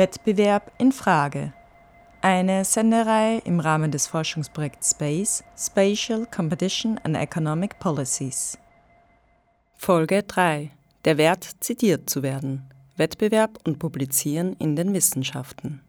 Wettbewerb in Frage. Eine Sendereihe im Rahmen des Forschungsprojekts SPACE, Spatial Competition and Economic Policies. Folge 3. Der Wert, zitiert zu werden. Wettbewerb und Publizieren in den Wissenschaften.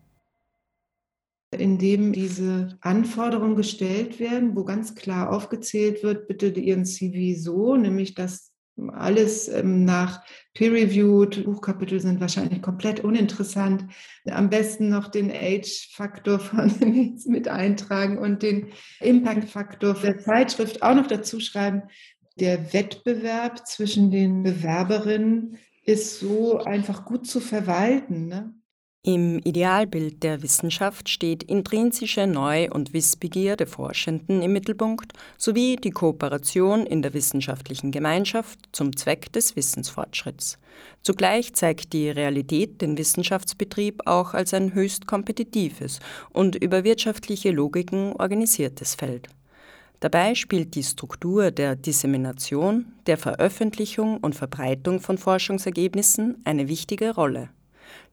Indem diese Anforderungen gestellt werden, wo ganz klar aufgezählt wird, bitte Ihren CV so, nämlich dass alles ähm, nach peer-reviewed. Buchkapitel sind wahrscheinlich komplett uninteressant. Am besten noch den Age-Faktor von mit eintragen und den Impact-Faktor der Zeitschrift auch noch dazu schreiben. Der Wettbewerb zwischen den Bewerberinnen ist so einfach gut zu verwalten. Ne? Im Idealbild der Wissenschaft steht intrinsische Neu- und Wissbegier der Forschenden im Mittelpunkt sowie die Kooperation in der wissenschaftlichen Gemeinschaft zum Zweck des Wissensfortschritts. Zugleich zeigt die Realität den Wissenschaftsbetrieb auch als ein höchst kompetitives und über wirtschaftliche Logiken organisiertes Feld. Dabei spielt die Struktur der Dissemination, der Veröffentlichung und Verbreitung von Forschungsergebnissen eine wichtige Rolle.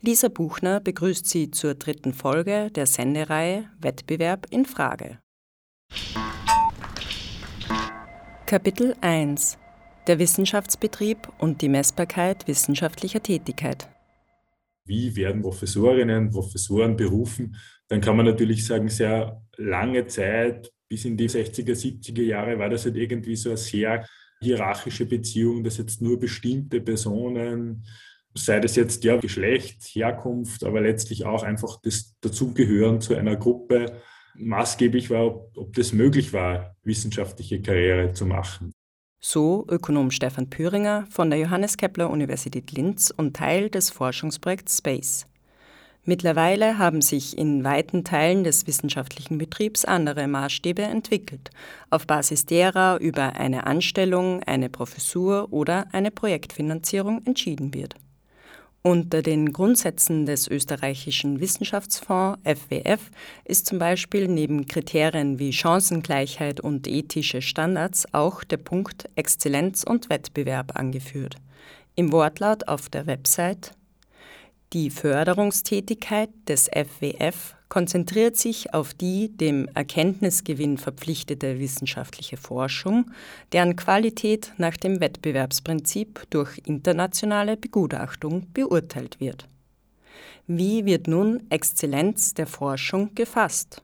Lisa Buchner begrüßt Sie zur dritten Folge der Sendereihe Wettbewerb in Frage. Kapitel 1 Der Wissenschaftsbetrieb und die Messbarkeit wissenschaftlicher Tätigkeit. Wie werden Professorinnen, Professoren berufen? Dann kann man natürlich sagen, sehr lange Zeit, bis in die 60er, 70er Jahre, war das halt irgendwie so eine sehr hierarchische Beziehung, dass jetzt nur bestimmte Personen sei das jetzt ja Geschlecht, Herkunft, aber letztlich auch einfach das Dazugehören zu einer Gruppe maßgeblich war, ob, ob das möglich war, wissenschaftliche Karriere zu machen. So Ökonom Stefan Püringer von der Johannes Kepler Universität Linz und Teil des Forschungsprojekts Space. Mittlerweile haben sich in weiten Teilen des wissenschaftlichen Betriebs andere Maßstäbe entwickelt, auf Basis derer über eine Anstellung, eine Professur oder eine Projektfinanzierung entschieden wird. Unter den Grundsätzen des österreichischen Wissenschaftsfonds FWF ist zum Beispiel neben Kriterien wie Chancengleichheit und ethische Standards auch der Punkt Exzellenz und Wettbewerb angeführt. Im Wortlaut auf der Website Die Förderungstätigkeit des FWF konzentriert sich auf die dem Erkenntnisgewinn verpflichtete wissenschaftliche Forschung, deren Qualität nach dem Wettbewerbsprinzip durch internationale Begutachtung beurteilt wird. Wie wird nun Exzellenz der Forschung gefasst?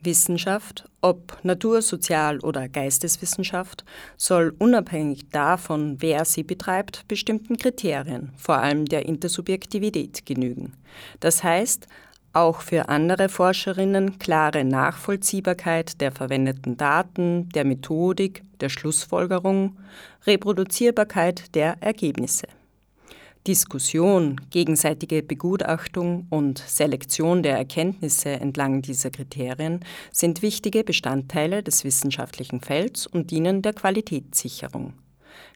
Wissenschaft, ob Natur-, Sozial- oder Geisteswissenschaft, soll unabhängig davon, wer sie betreibt, bestimmten Kriterien, vor allem der Intersubjektivität, genügen. Das heißt, auch für andere Forscherinnen klare Nachvollziehbarkeit der verwendeten Daten, der Methodik, der Schlussfolgerung, Reproduzierbarkeit der Ergebnisse. Diskussion, gegenseitige Begutachtung und Selektion der Erkenntnisse entlang dieser Kriterien sind wichtige Bestandteile des wissenschaftlichen Felds und dienen der Qualitätssicherung.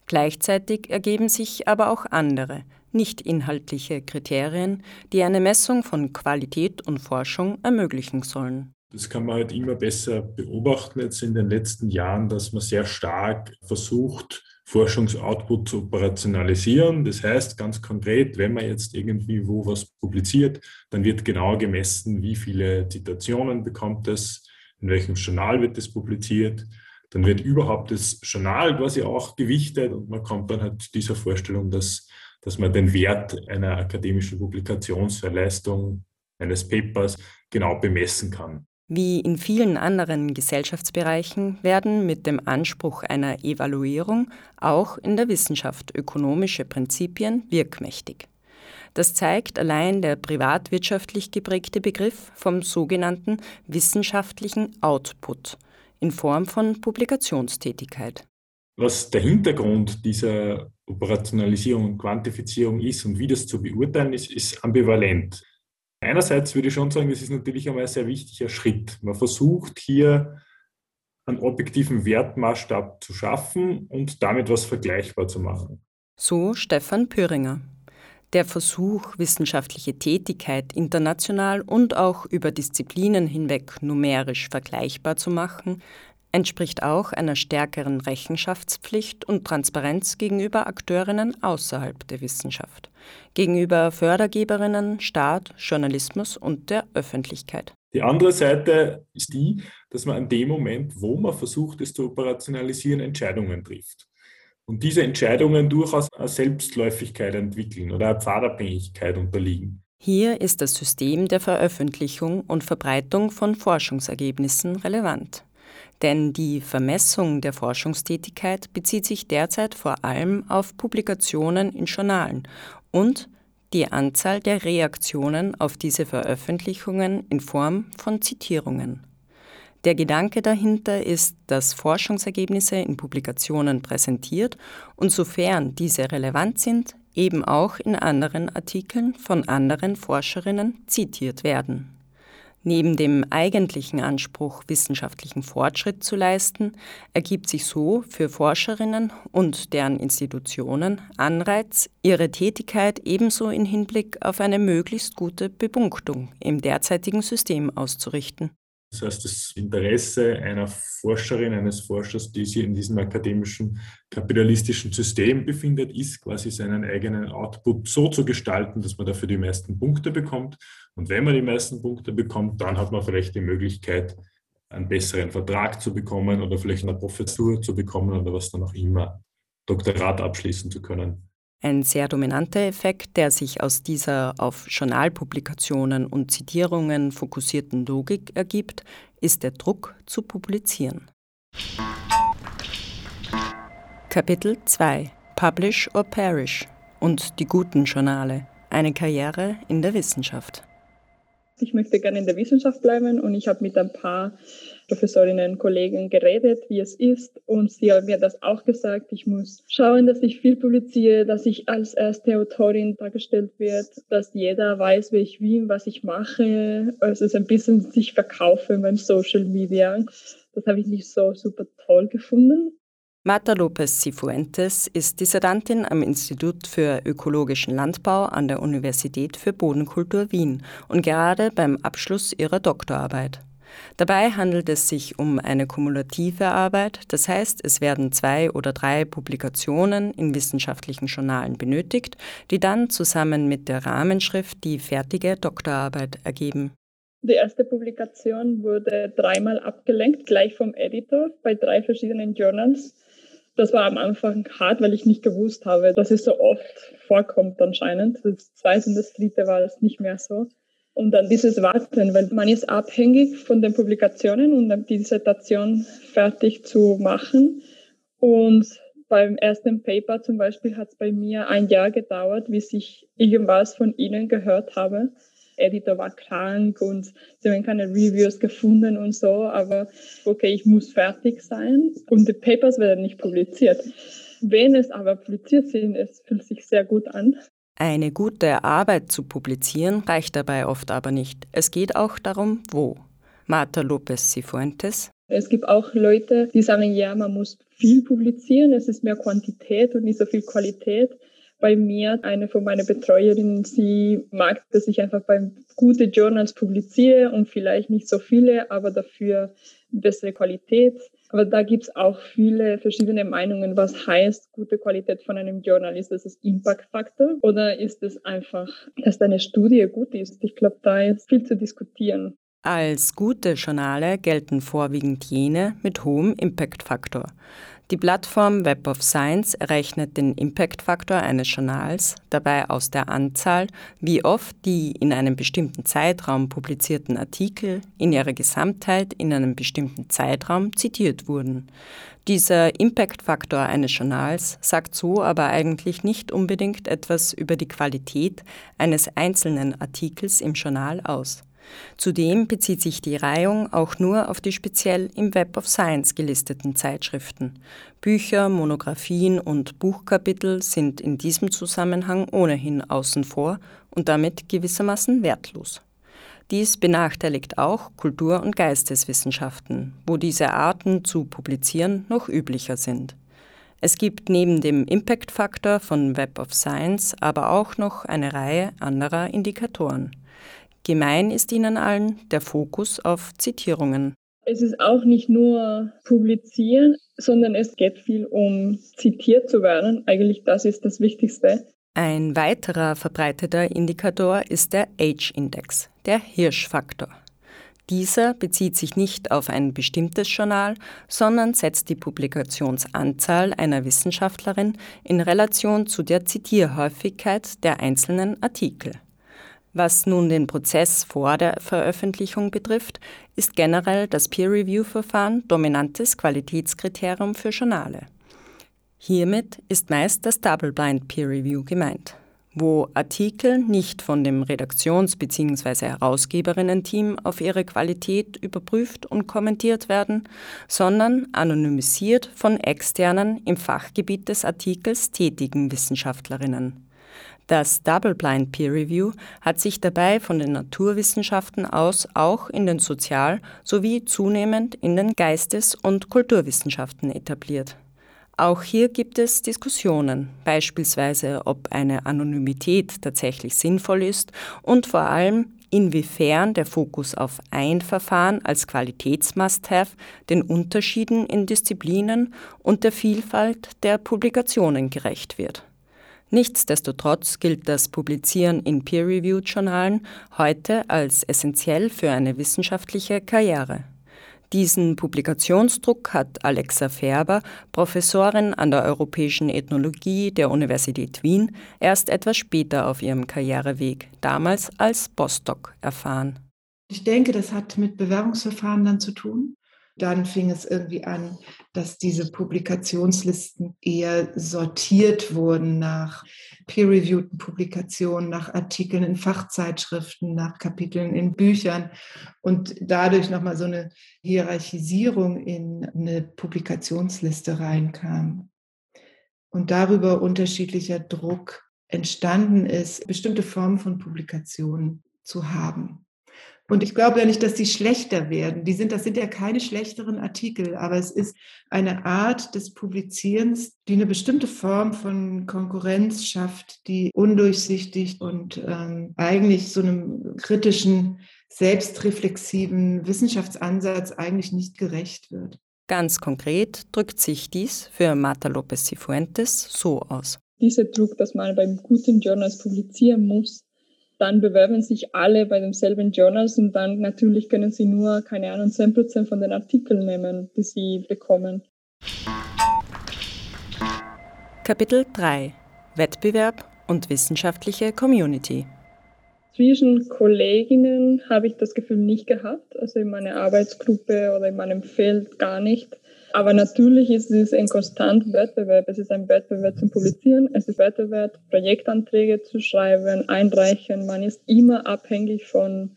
Gleichzeitig ergeben sich aber auch andere, nicht inhaltliche Kriterien, die eine Messung von Qualität und Forschung ermöglichen sollen. Das kann man halt immer besser beobachten jetzt in den letzten Jahren, dass man sehr stark versucht, Forschungsoutput zu operationalisieren. Das heißt ganz konkret, wenn man jetzt irgendwie wo was publiziert, dann wird genau gemessen, wie viele Zitationen bekommt es, in welchem Journal wird es publiziert. Dann wird überhaupt das Journal quasi auch gewichtet und man kommt dann halt dieser Vorstellung, dass dass man den Wert einer akademischen Publikationsverleistung eines Papers genau bemessen kann. Wie in vielen anderen Gesellschaftsbereichen werden mit dem Anspruch einer Evaluierung auch in der Wissenschaft ökonomische Prinzipien wirkmächtig. Das zeigt allein der privatwirtschaftlich geprägte Begriff vom sogenannten wissenschaftlichen Output in Form von Publikationstätigkeit. Was der Hintergrund dieser Operationalisierung und Quantifizierung ist und wie das zu beurteilen ist, ist ambivalent. Einerseits würde ich schon sagen, das ist natürlich einmal ein sehr wichtiger Schritt. Man versucht hier einen objektiven Wertmaßstab zu schaffen und damit was vergleichbar zu machen. So Stefan Pöringer. Der Versuch, wissenschaftliche Tätigkeit international und auch über Disziplinen hinweg numerisch vergleichbar zu machen, entspricht auch einer stärkeren Rechenschaftspflicht und Transparenz gegenüber Akteurinnen außerhalb der Wissenschaft, gegenüber Fördergeberinnen, Staat, Journalismus und der Öffentlichkeit. Die andere Seite ist die, dass man an dem Moment, wo man versucht, es zu operationalisieren, Entscheidungen trifft. Und diese Entscheidungen durchaus eine Selbstläufigkeit entwickeln oder eine Pfadabhängigkeit unterliegen. Hier ist das System der Veröffentlichung und Verbreitung von Forschungsergebnissen relevant. Denn die Vermessung der Forschungstätigkeit bezieht sich derzeit vor allem auf Publikationen in Journalen und die Anzahl der Reaktionen auf diese Veröffentlichungen in Form von Zitierungen. Der Gedanke dahinter ist, dass Forschungsergebnisse in Publikationen präsentiert und sofern diese relevant sind, eben auch in anderen Artikeln von anderen Forscherinnen zitiert werden. Neben dem eigentlichen Anspruch, wissenschaftlichen Fortschritt zu leisten, ergibt sich so für Forscherinnen und deren Institutionen Anreiz, ihre Tätigkeit ebenso in Hinblick auf eine möglichst gute Bepunktung im derzeitigen System auszurichten. Das heißt, das Interesse einer Forscherin, eines Forschers, die sich in diesem akademischen kapitalistischen System befindet, ist quasi seinen eigenen Output so zu gestalten, dass man dafür die meisten Punkte bekommt. Und wenn man die meisten Punkte bekommt, dann hat man vielleicht die Möglichkeit, einen besseren Vertrag zu bekommen oder vielleicht eine Professur zu bekommen oder was dann auch immer, Doktorat abschließen zu können. Ein sehr dominanter Effekt, der sich aus dieser auf Journalpublikationen und Zitierungen fokussierten Logik ergibt, ist der Druck zu publizieren. Kapitel 2 Publish or Perish und die guten Journale. Eine Karriere in der Wissenschaft. Ich möchte gerne in der Wissenschaft bleiben und ich habe mit ein paar Professorinnen und Kollegen geredet, wie es ist. Und sie haben mir das auch gesagt. Ich muss schauen, dass ich viel publiziere, dass ich als erste Autorin dargestellt wird, dass jeder weiß, wer ich bin, was ich mache. Also es ein bisschen sich verkaufen beim Social Media. Das habe ich nicht so super toll gefunden. Marta Lopez Cifuentes ist Dissertantin am Institut für ökologischen Landbau an der Universität für Bodenkultur Wien und gerade beim Abschluss ihrer Doktorarbeit. Dabei handelt es sich um eine kumulative Arbeit, das heißt, es werden zwei oder drei Publikationen in wissenschaftlichen Journalen benötigt, die dann zusammen mit der Rahmenschrift die fertige Doktorarbeit ergeben. Die erste Publikation wurde dreimal abgelenkt, gleich vom Editor bei drei verschiedenen Journals. Das war am Anfang hart, weil ich nicht gewusst habe, dass es so oft vorkommt anscheinend. Das zweite und das dritte war es nicht mehr so. Und dann dieses Warten, weil man ist abhängig von den Publikationen und dann die Dissertation fertig zu machen. Und beim ersten Paper zum Beispiel hat es bei mir ein Jahr gedauert, bis ich irgendwas von Ihnen gehört habe. Editor war krank und sie haben keine Reviews gefunden und so, aber okay, ich muss fertig sein und die Papers werden nicht publiziert. Wenn es aber publiziert sind, es fühlt sich sehr gut an. Eine gute Arbeit zu publizieren reicht dabei oft aber nicht. Es geht auch darum, wo. Marta Lopez Cifuentes. Es gibt auch Leute, die sagen, ja, man muss viel publizieren, es ist mehr Quantität und nicht so viel Qualität bei mir. Eine von meinen Betreuerinnen, sie mag, dass ich einfach bei gute Journals publiziere und vielleicht nicht so viele, aber dafür bessere Qualität. Aber da gibt es auch viele verschiedene Meinungen, was heißt gute Qualität von einem Journal. Ist das das Impact-Faktor oder ist es einfach, dass deine Studie gut ist? Ich glaube, da ist viel zu diskutieren. Als gute Journale gelten vorwiegend jene mit hohem Impact-Faktor. Die Plattform Web of Science errechnet den Impact-Faktor eines Journals dabei aus der Anzahl, wie oft die in einem bestimmten Zeitraum publizierten Artikel in ihrer Gesamtheit in einem bestimmten Zeitraum zitiert wurden. Dieser Impact-Faktor eines Journals sagt so aber eigentlich nicht unbedingt etwas über die Qualität eines einzelnen Artikels im Journal aus. Zudem bezieht sich die Reihung auch nur auf die speziell im Web of Science gelisteten Zeitschriften. Bücher, Monographien und Buchkapitel sind in diesem Zusammenhang ohnehin außen vor und damit gewissermaßen wertlos. Dies benachteiligt auch Kultur- und Geisteswissenschaften, wo diese Arten zu publizieren noch üblicher sind. Es gibt neben dem Impact-Faktor von Web of Science aber auch noch eine Reihe anderer Indikatoren. Gemein ist ihnen allen der Fokus auf Zitierungen. Es ist auch nicht nur publizieren, sondern es geht viel um zitiert zu werden. Eigentlich das ist das Wichtigste. Ein weiterer verbreiteter Indikator ist der Age-Index, der Hirschfaktor. Dieser bezieht sich nicht auf ein bestimmtes Journal, sondern setzt die Publikationsanzahl einer Wissenschaftlerin in Relation zu der Zitierhäufigkeit der einzelnen Artikel. Was nun den Prozess vor der Veröffentlichung betrifft, ist generell das Peer-Review-Verfahren dominantes Qualitätskriterium für Journale. Hiermit ist meist das Double-Blind Peer-Review gemeint, wo Artikel nicht von dem Redaktions- bzw. Herausgeberinnen-Team auf ihre Qualität überprüft und kommentiert werden, sondern anonymisiert von externen im Fachgebiet des Artikels tätigen Wissenschaftlerinnen. Das Double-Blind Peer Review hat sich dabei von den Naturwissenschaften aus auch in den Sozial- sowie zunehmend in den Geistes- und Kulturwissenschaften etabliert. Auch hier gibt es Diskussionen, beispielsweise ob eine Anonymität tatsächlich sinnvoll ist und vor allem inwiefern der Fokus auf ein Verfahren als Qualitätsmust-Have den Unterschieden in Disziplinen und der Vielfalt der Publikationen gerecht wird. Nichtsdestotrotz gilt das Publizieren in Peer-Reviewed-Journalen heute als essentiell für eine wissenschaftliche Karriere. Diesen Publikationsdruck hat Alexa Färber, Professorin an der Europäischen Ethnologie der Universität Wien, erst etwas später auf ihrem Karriereweg, damals als Postdoc, erfahren. Ich denke, das hat mit Bewerbungsverfahren dann zu tun. Dann fing es irgendwie an, dass diese Publikationslisten eher sortiert wurden nach peer-reviewten Publikationen, nach Artikeln in Fachzeitschriften, nach Kapiteln in Büchern und dadurch nochmal so eine Hierarchisierung in eine Publikationsliste reinkam. Und darüber unterschiedlicher Druck entstanden ist, bestimmte Formen von Publikationen zu haben. Und ich glaube ja nicht, dass die schlechter werden. Die sind, das sind ja keine schlechteren Artikel, aber es ist eine Art des Publizierens, die eine bestimmte Form von Konkurrenz schafft, die undurchsichtig und ähm, eigentlich so einem kritischen, selbstreflexiven Wissenschaftsansatz eigentlich nicht gerecht wird. Ganz konkret drückt sich dies für Marta Lopez Cifuentes so aus. Dieser Druck, dass man beim guten Journals publizieren muss, dann bewerben sich alle bei demselben Journals und dann natürlich können sie nur, keine Ahnung, 10% von den Artikeln nehmen, die sie bekommen. Kapitel 3 Wettbewerb und wissenschaftliche Community. Zwischen Kolleginnen habe ich das Gefühl nicht gehabt, also in meiner Arbeitsgruppe oder in meinem Feld gar nicht. Aber natürlich ist es ein konstanter Wettbewerb. Es ist ein Wettbewerb zum Publizieren, es ist Wettbewerb, Projektanträge zu schreiben, einreichen. Man ist immer abhängig von,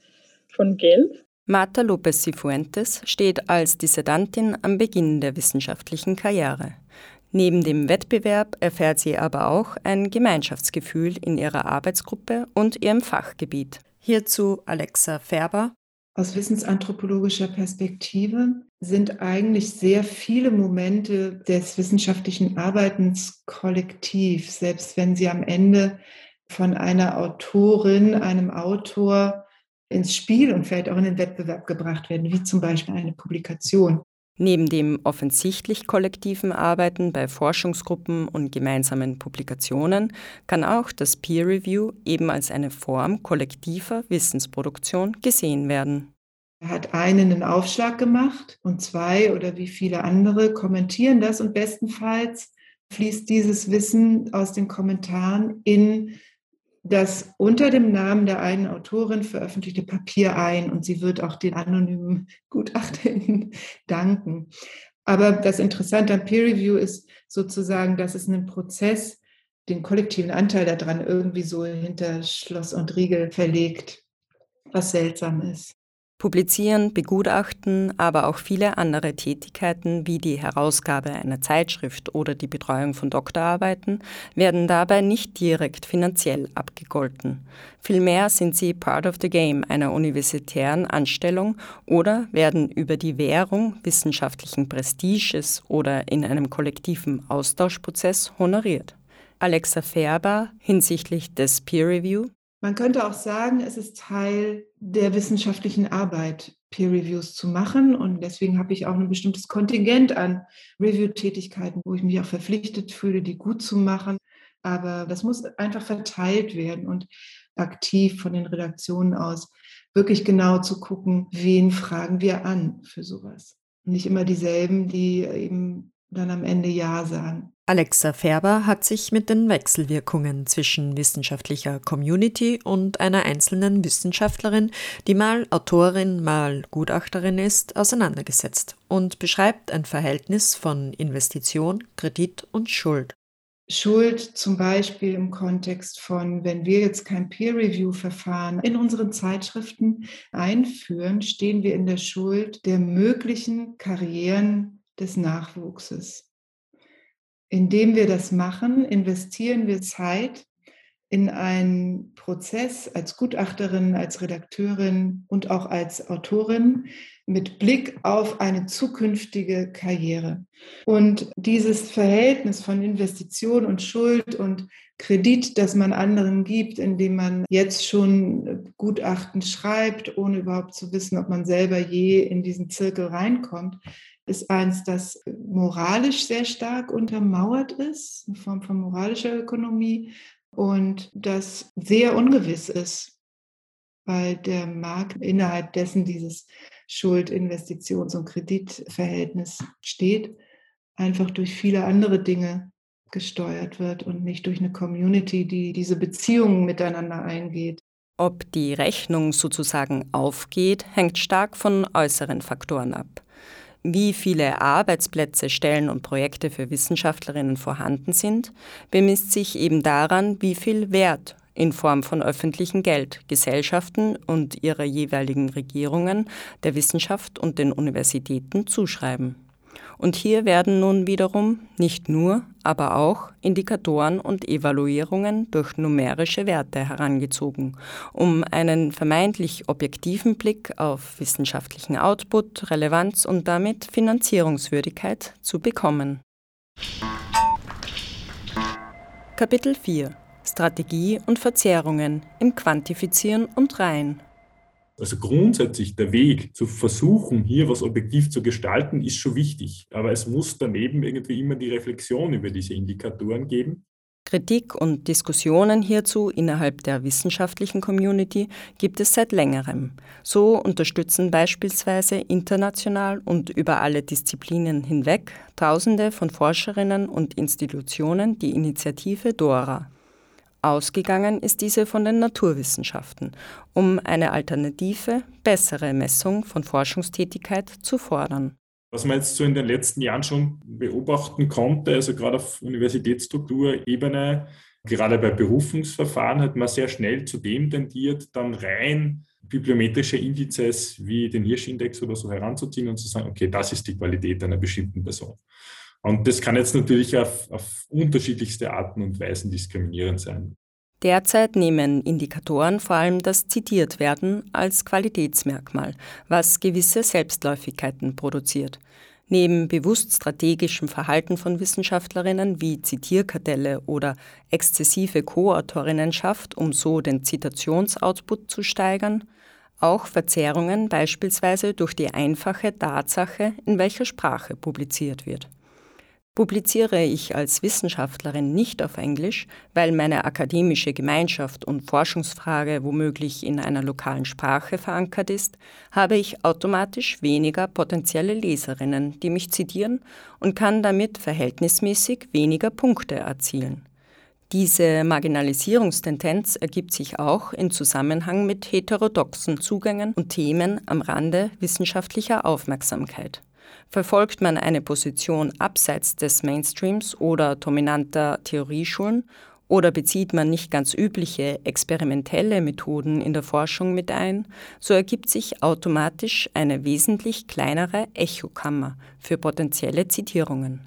von Geld. Marta Lopez Cifuentes steht als Dissertantin am Beginn der wissenschaftlichen Karriere. Neben dem Wettbewerb erfährt sie aber auch ein Gemeinschaftsgefühl in ihrer Arbeitsgruppe und ihrem Fachgebiet. Hierzu Alexa Färber. Aus wissensanthropologischer Perspektive sind eigentlich sehr viele Momente des wissenschaftlichen Arbeitens kollektiv, selbst wenn sie am Ende von einer Autorin, einem Autor ins Spiel und vielleicht auch in den Wettbewerb gebracht werden, wie zum Beispiel eine Publikation. Neben dem offensichtlich kollektiven Arbeiten bei Forschungsgruppen und gemeinsamen Publikationen kann auch das Peer Review eben als eine Form kollektiver Wissensproduktion gesehen werden. Er hat einen einen Aufschlag gemacht und zwei oder wie viele andere kommentieren das und bestenfalls fließt dieses Wissen aus den Kommentaren in das unter dem Namen der einen Autorin veröffentlichte Papier ein und sie wird auch den anonymen Gutachterinnen danken. Aber das Interessante am Peer Review ist sozusagen, dass es einen Prozess, den kollektiven Anteil daran irgendwie so hinter Schloss und Riegel verlegt, was seltsam ist. Publizieren, begutachten, aber auch viele andere Tätigkeiten wie die Herausgabe einer Zeitschrift oder die Betreuung von Doktorarbeiten werden dabei nicht direkt finanziell abgegolten. Vielmehr sind sie part of the game einer universitären Anstellung oder werden über die Währung wissenschaftlichen Prestiges oder in einem kollektiven Austauschprozess honoriert. Alexa Färber hinsichtlich des Peer Review Man könnte auch sagen, es ist Teil der wissenschaftlichen Arbeit, Peer Reviews zu machen. Und deswegen habe ich auch ein bestimmtes Kontingent an Review-Tätigkeiten, wo ich mich auch verpflichtet fühle, die gut zu machen. Aber das muss einfach verteilt werden und aktiv von den Redaktionen aus wirklich genau zu gucken, wen fragen wir an für sowas. Nicht immer dieselben, die eben dann am Ende Ja sagen. Alexa Färber hat sich mit den Wechselwirkungen zwischen wissenschaftlicher Community und einer einzelnen Wissenschaftlerin, die mal Autorin, mal Gutachterin ist, auseinandergesetzt und beschreibt ein Verhältnis von Investition, Kredit und Schuld. Schuld zum Beispiel im Kontext von, wenn wir jetzt kein Peer-Review-Verfahren in unseren Zeitschriften einführen, stehen wir in der Schuld der möglichen Karrieren des Nachwuchses. Indem wir das machen, investieren wir Zeit in einen Prozess als Gutachterin, als Redakteurin und auch als Autorin mit Blick auf eine zukünftige Karriere. Und dieses Verhältnis von Investition und Schuld und Kredit, das man anderen gibt, indem man jetzt schon Gutachten schreibt, ohne überhaupt zu wissen, ob man selber je in diesen Zirkel reinkommt, ist eins, das moralisch sehr stark untermauert ist, eine Form von moralischer Ökonomie und das sehr ungewiss ist, weil der Markt innerhalb dessen dieses Schuld-, Investitions- und Kreditverhältnis steht, einfach durch viele andere Dinge gesteuert wird und nicht durch eine Community, die diese Beziehungen miteinander eingeht. Ob die Rechnung sozusagen aufgeht, hängt stark von äußeren Faktoren ab. Wie viele Arbeitsplätze, Stellen und Projekte für Wissenschaftlerinnen vorhanden sind, bemisst sich eben daran, wie viel Wert in Form von öffentlichem Geld Gesellschaften und ihrer jeweiligen Regierungen der Wissenschaft und den Universitäten zuschreiben. Und hier werden nun wiederum nicht nur, aber auch Indikatoren und Evaluierungen durch numerische Werte herangezogen, um einen vermeintlich objektiven Blick auf wissenschaftlichen Output, Relevanz und damit Finanzierungswürdigkeit zu bekommen. Kapitel 4 Strategie und Verzerrungen im Quantifizieren und Reihen also grundsätzlich der Weg zu versuchen, hier was objektiv zu gestalten, ist schon wichtig. Aber es muss daneben irgendwie immer die Reflexion über diese Indikatoren geben. Kritik und Diskussionen hierzu innerhalb der wissenschaftlichen Community gibt es seit längerem. So unterstützen beispielsweise international und über alle Disziplinen hinweg Tausende von Forscherinnen und Institutionen die Initiative DORA. Ausgegangen ist diese von den Naturwissenschaften, um eine alternative, bessere Messung von Forschungstätigkeit zu fordern. Was man jetzt so in den letzten Jahren schon beobachten konnte, also gerade auf Universitätsstrukturebene, gerade bei Berufungsverfahren hat man sehr schnell zu dem tendiert, dann rein bibliometrische Indizes wie den Hirschindex oder so heranzuziehen und zu sagen, okay, das ist die Qualität einer bestimmten Person. Und das kann jetzt natürlich auf, auf unterschiedlichste Arten und Weisen diskriminierend sein. Derzeit nehmen Indikatoren vor allem das Zitiertwerden als Qualitätsmerkmal, was gewisse Selbstläufigkeiten produziert. Neben bewusst strategischem Verhalten von Wissenschaftlerinnen wie Zitierkartelle oder exzessive Co-Autorinnenschaft, um so den Zitationsoutput zu steigern, auch Verzerrungen beispielsweise durch die einfache Tatsache, in welcher Sprache publiziert wird. Publiziere ich als Wissenschaftlerin nicht auf Englisch, weil meine akademische Gemeinschaft und Forschungsfrage womöglich in einer lokalen Sprache verankert ist, habe ich automatisch weniger potenzielle Leserinnen, die mich zitieren und kann damit verhältnismäßig weniger Punkte erzielen. Diese Marginalisierungstendenz ergibt sich auch in Zusammenhang mit heterodoxen Zugängen und Themen am Rande wissenschaftlicher Aufmerksamkeit. Verfolgt man eine Position abseits des Mainstreams oder dominanter Theorieschulen oder bezieht man nicht ganz übliche experimentelle Methoden in der Forschung mit ein, so ergibt sich automatisch eine wesentlich kleinere Echokammer für potenzielle Zitierungen.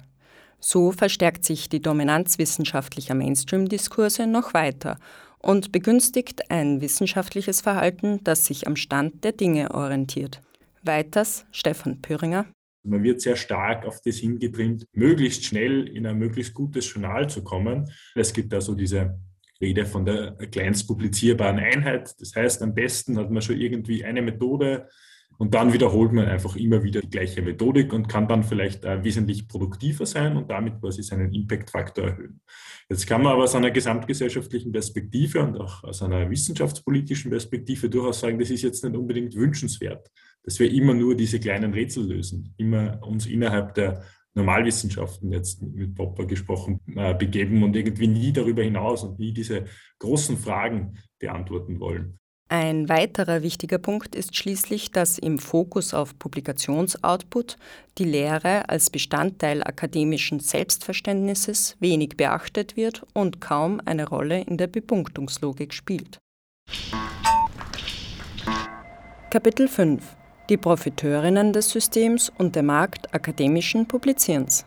So verstärkt sich die Dominanz wissenschaftlicher Mainstream-Diskurse noch weiter und begünstigt ein wissenschaftliches Verhalten, das sich am Stand der Dinge orientiert. Weiters Stefan Pöringer. Man wird sehr stark auf das hingetrimmt, möglichst schnell in ein möglichst gutes Journal zu kommen. Es gibt also diese rede von der kleinst publizierbaren Einheit. Das heißt, am besten hat man schon irgendwie eine Methode, und dann wiederholt man einfach immer wieder die gleiche Methodik und kann dann vielleicht wesentlich produktiver sein und damit quasi seinen Impact-Faktor erhöhen. Jetzt kann man aber aus einer gesamtgesellschaftlichen Perspektive und auch aus einer wissenschaftspolitischen Perspektive durchaus sagen, das ist jetzt nicht unbedingt wünschenswert, dass wir immer nur diese kleinen Rätsel lösen, immer uns innerhalb der Normalwissenschaften jetzt mit Popper gesprochen äh, begeben und irgendwie nie darüber hinaus und nie diese großen Fragen beantworten wollen. Ein weiterer wichtiger Punkt ist schließlich, dass im Fokus auf Publikationsoutput die Lehre als Bestandteil akademischen Selbstverständnisses wenig beachtet wird und kaum eine Rolle in der Bepunktungslogik spielt. Kapitel 5 Die Profiteurinnen des Systems und der Markt akademischen Publizierens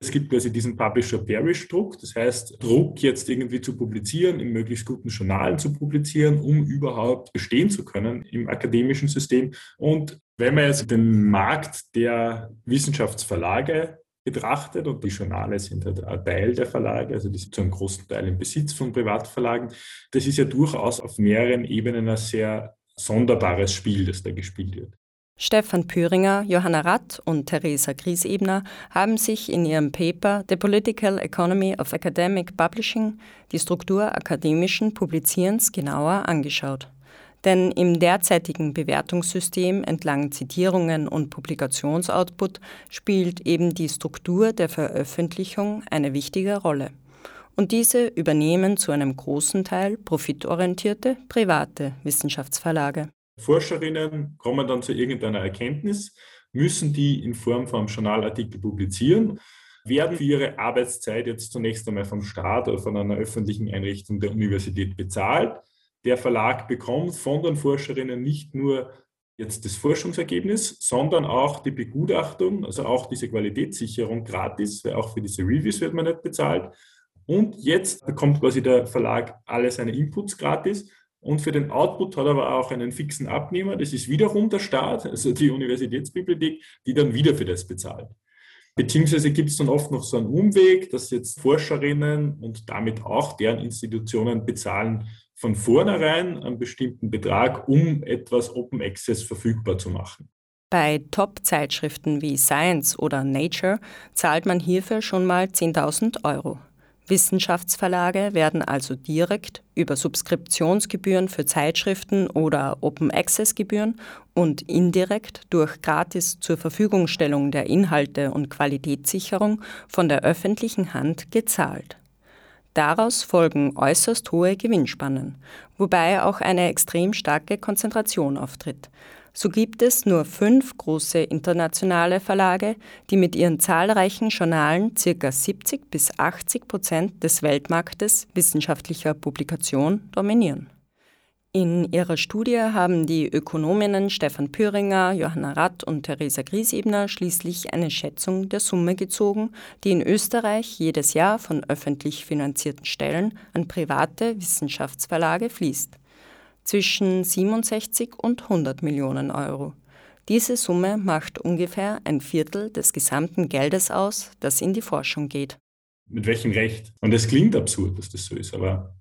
es gibt quasi diesen Publisher-Parish-Druck, das heißt Druck jetzt irgendwie zu publizieren, in möglichst guten Journalen zu publizieren, um überhaupt bestehen zu können im akademischen System. Und wenn man jetzt den Markt der Wissenschaftsverlage betrachtet und die Journale sind halt ein Teil der Verlage, also die sind zu einem großen Teil im Besitz von Privatverlagen, das ist ja durchaus auf mehreren Ebenen ein sehr sonderbares Spiel, das da gespielt wird. Stefan Püringer, Johanna Ratt und Theresa Griesebner haben sich in ihrem Paper The Political Economy of Academic Publishing die Struktur akademischen Publizierens genauer angeschaut. Denn im derzeitigen Bewertungssystem entlang Zitierungen und Publikationsoutput spielt eben die Struktur der Veröffentlichung eine wichtige Rolle. Und diese übernehmen zu einem großen Teil profitorientierte private Wissenschaftsverlage. Forscherinnen kommen dann zu irgendeiner Erkenntnis, müssen die in Form von Journalartikel publizieren, werden für ihre Arbeitszeit jetzt zunächst einmal vom Staat oder von einer öffentlichen Einrichtung der Universität bezahlt. Der Verlag bekommt von den Forscherinnen nicht nur jetzt das Forschungsergebnis, sondern auch die Begutachtung, also auch diese Qualitätssicherung gratis, weil auch für diese Reviews wird man nicht bezahlt. Und jetzt bekommt quasi der Verlag alle seine Inputs gratis und für den Output hat er aber auch einen fixen Abnehmer. Das ist wiederum der Staat, also die Universitätsbibliothek, die dann wieder für das bezahlt. Beziehungsweise gibt es dann oft noch so einen Umweg, dass jetzt Forscherinnen und damit auch deren Institutionen bezahlen von vornherein einen bestimmten Betrag, um etwas Open Access verfügbar zu machen. Bei Top-Zeitschriften wie Science oder Nature zahlt man hierfür schon mal 10.000 Euro. Wissenschaftsverlage werden also direkt über Subskriptionsgebühren für Zeitschriften oder Open-Access-Gebühren und indirekt durch gratis zur Verfügungstellung der Inhalte und Qualitätssicherung von der öffentlichen Hand gezahlt. Daraus folgen äußerst hohe Gewinnspannen, wobei auch eine extrem starke Konzentration auftritt. So gibt es nur fünf große internationale Verlage, die mit ihren zahlreichen Journalen ca. 70 bis 80 Prozent des Weltmarktes wissenschaftlicher Publikation dominieren. In ihrer Studie haben die Ökonominnen Stefan Püringer, Johanna Ratt und Theresa Griesebner schließlich eine Schätzung der Summe gezogen, die in Österreich jedes Jahr von öffentlich finanzierten Stellen an private Wissenschaftsverlage fließt zwischen 67 und 100 Millionen Euro. Diese Summe macht ungefähr ein Viertel des gesamten Geldes aus, das in die Forschung geht. Mit welchem Recht? Und es klingt absurd, dass das so ist, aber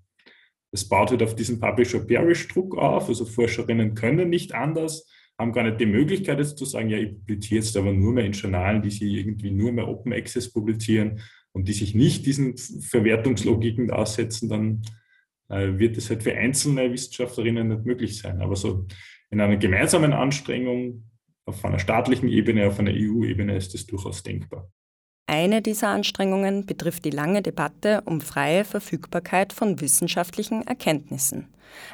es baut halt auf diesen Publisher-Parish-Druck auf. Also Forscherinnen können nicht anders, haben gar nicht die Möglichkeit jetzt zu sagen, ja, ich publiziere jetzt aber nur mehr in Journalen, die sie irgendwie nur mehr Open Access publizieren und die sich nicht diesen Verwertungslogiken aussetzen, dann wird es halt für einzelne Wissenschaftlerinnen nicht möglich sein. Aber so in einer gemeinsamen Anstrengung auf einer staatlichen Ebene, auf einer EU-Ebene ist das durchaus denkbar. Eine dieser Anstrengungen betrifft die lange Debatte um freie Verfügbarkeit von wissenschaftlichen Erkenntnissen.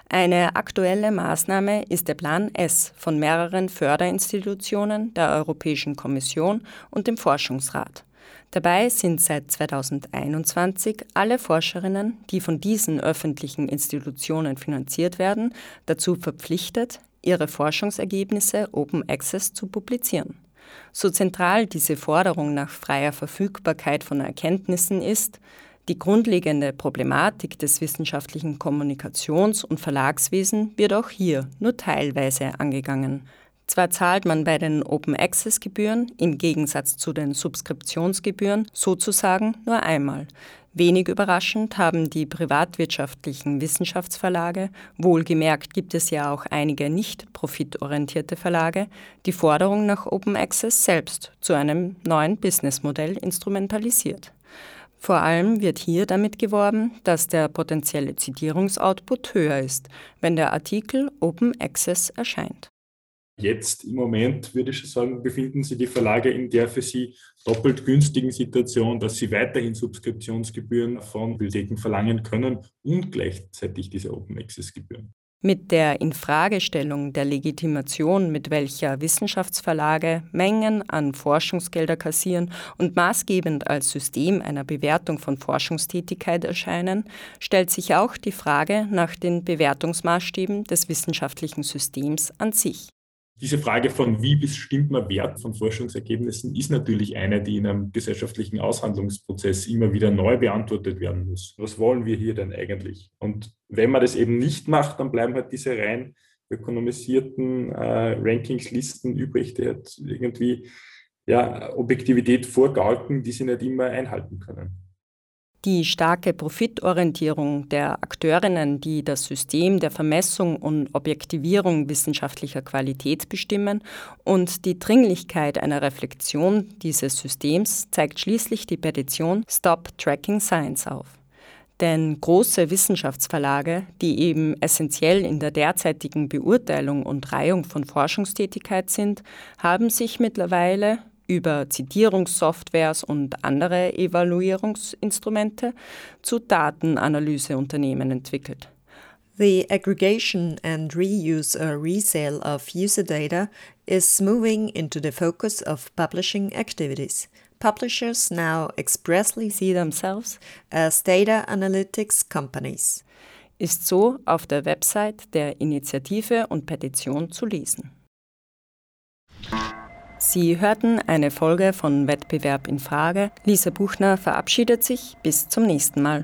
Eine aktuelle Maßnahme ist der Plan S von mehreren Förderinstitutionen, der Europäischen Kommission und dem Forschungsrat. Dabei sind seit 2021 alle Forscherinnen, die von diesen öffentlichen Institutionen finanziert werden, dazu verpflichtet, ihre Forschungsergebnisse Open Access zu publizieren. So zentral diese Forderung nach freier Verfügbarkeit von Erkenntnissen ist, die grundlegende Problematik des wissenschaftlichen Kommunikations- und Verlagswesens wird auch hier nur teilweise angegangen. Zwar zahlt man bei den Open Access Gebühren im Gegensatz zu den Subskriptionsgebühren sozusagen nur einmal, Wenig überraschend haben die privatwirtschaftlichen Wissenschaftsverlage, wohlgemerkt gibt es ja auch einige nicht profitorientierte Verlage, die Forderung nach Open Access selbst zu einem neuen Businessmodell instrumentalisiert. Vor allem wird hier damit geworben, dass der potenzielle Zitierungsoutput höher ist, wenn der Artikel Open Access erscheint. Jetzt im Moment, würde ich schon sagen, befinden sich die Verlage in der für sie doppelt günstigen Situation, dass sie weiterhin Subskriptionsgebühren von Bibliotheken verlangen können und gleichzeitig diese Open Access Gebühren. Mit der Infragestellung der Legitimation, mit welcher Wissenschaftsverlage Mengen an Forschungsgelder kassieren und maßgebend als System einer Bewertung von Forschungstätigkeit erscheinen, stellt sich auch die Frage nach den Bewertungsmaßstäben des wissenschaftlichen Systems an sich. Diese Frage von, wie bestimmt man Wert von Forschungsergebnissen, ist natürlich eine, die in einem gesellschaftlichen Aushandlungsprozess immer wieder neu beantwortet werden muss. Was wollen wir hier denn eigentlich? Und wenn man das eben nicht macht, dann bleiben halt diese rein ökonomisierten äh, Rankingslisten übrig, die halt irgendwie ja, Objektivität vorgaukeln, die sie nicht immer einhalten können. Die starke Profitorientierung der Akteurinnen, die das System der Vermessung und Objektivierung wissenschaftlicher Qualität bestimmen, und die Dringlichkeit einer Reflexion dieses Systems zeigt schließlich die Petition Stop Tracking Science auf. Denn große Wissenschaftsverlage, die eben essentiell in der derzeitigen Beurteilung und Reihung von Forschungstätigkeit sind, haben sich mittlerweile über Zitierungssoftwares und andere Evaluierungsinstrumente zu Datenanalyseunternehmen entwickelt. The aggregation and reuse or resale of user data is moving into the focus of publishing activities. Publishers now expressly see themselves as data analytics companies. Ist so auf der Website der Initiative und Petition zu lesen. Sie hörten eine Folge von Wettbewerb in Frage. Lisa Buchner verabschiedet sich. Bis zum nächsten Mal.